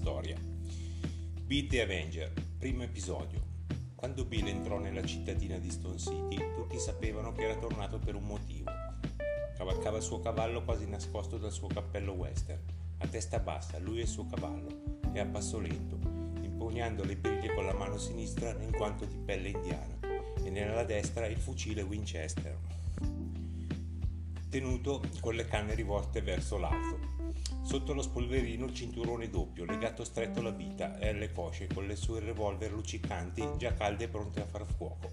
storia. Bill the Avenger, primo episodio. Quando Bill entrò nella cittadina di Stone City, tutti sapevano che era tornato per un motivo. Cavalcava il suo cavallo quasi nascosto dal suo cappello western, a testa bassa, lui e il suo cavallo, e a passo lento, impugnando le briglie con la mano sinistra in quanto di pelle indiana, e nella destra il fucile Winchester, tenuto con le canne rivolte verso l'alto. Sotto lo spolverino il cinturone doppio, legato stretto alla vita e alle cosce, con le sue revolver luccicanti già calde e pronte a far fuoco.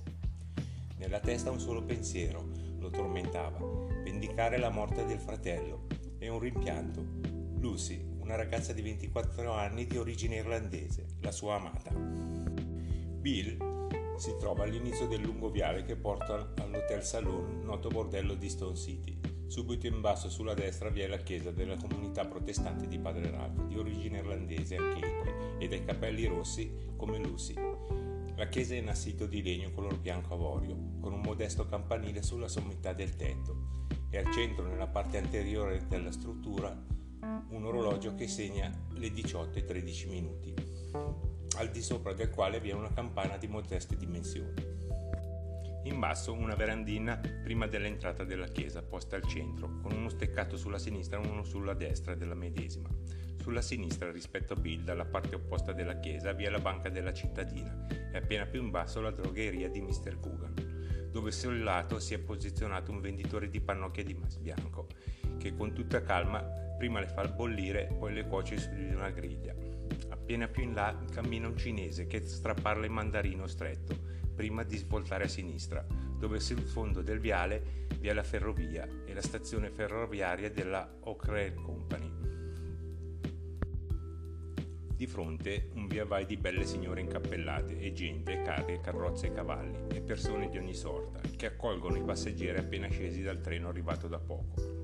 Nella testa un solo pensiero lo tormentava, vendicare la morte del fratello e un rimpianto. Lucy, una ragazza di 24 anni di origine irlandese, la sua amata. Bill si trova all'inizio del lungo viale che porta all'Hotel Saloon, noto bordello di Stone City. Subito in basso sulla destra vi è la chiesa della comunità protestante di Padre Ralph, di origine irlandese anche egli, e dai capelli rossi come Lucy. La chiesa è in assito di legno color bianco avorio, con un modesto campanile sulla sommità del tetto, e al centro, nella parte anteriore della struttura, un orologio che segna le 18 e 13 minuti, al di sopra del quale vi è una campana di modeste dimensioni. In basso una verandina prima dell'entrata della chiesa, posta al centro, con uno steccato sulla sinistra e uno sulla destra della medesima. Sulla sinistra, rispetto a Bill, dalla parte opposta della chiesa, vi è la banca della cittadina e appena più in basso la drogheria di Mr. Coogan, dove sul lato si è posizionato un venditore di pannocchie di mas bianco, che con tutta calma prima le fa bollire, poi le cuoce su di una griglia. Appena più in là cammina un cinese che strapparla in mandarino stretto, prima di svoltare a sinistra, dove sul fondo del viale vi è la ferrovia e la stazione ferroviaria della Oak Company. Di fronte un via vai di belle signore incappellate e gente, carri, carrozze e cavalli e persone di ogni sorta che accolgono i passeggeri appena scesi dal treno arrivato da poco,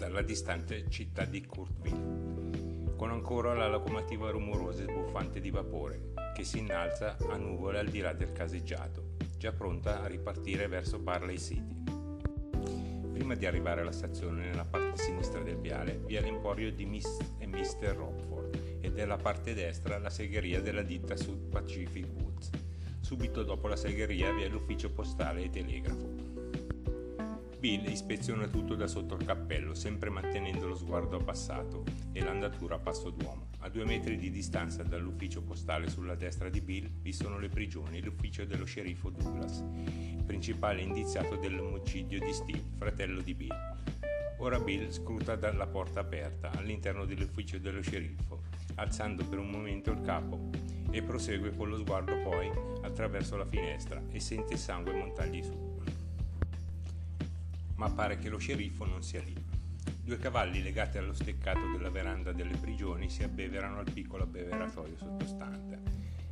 dalla distante città di Courtville, con ancora la locomotiva rumorosa e sbuffante di vapore che si innalza a nuvole al di là del caseggiato, già pronta a ripartire verso Barley City. Prima di arrivare alla stazione nella parte sinistra del viale vi è l'emporio di Miss e Mr. Rockford e della parte destra la segheria della ditta Sud Pacific Woods. Subito dopo la segheria vi è l'ufficio postale e telegrafo. Bill ispeziona tutto da sotto il cappello, sempre mantenendo lo sguardo abbassato e l'andatura a passo d'uomo. A due metri di distanza dall'ufficio postale sulla destra di Bill vi sono le prigioni e l'ufficio dello sceriffo Douglas, principale indiziato dell'omicidio di Steve, fratello di Bill. Ora Bill scruta dalla porta aperta all'interno dell'ufficio dello sceriffo, alzando per un momento il capo e prosegue con lo sguardo poi attraverso la finestra e sente il sangue montargli su ma pare che lo sceriffo non sia lì. Due cavalli legati allo steccato della veranda delle prigioni si abbeverano al piccolo abbeveratoio sottostante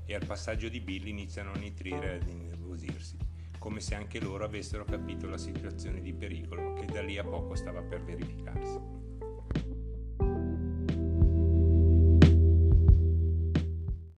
e al passaggio di Bill iniziano a nitrire e ad innervosirsi, come se anche loro avessero capito la situazione di pericolo che da lì a poco stava per verificarsi.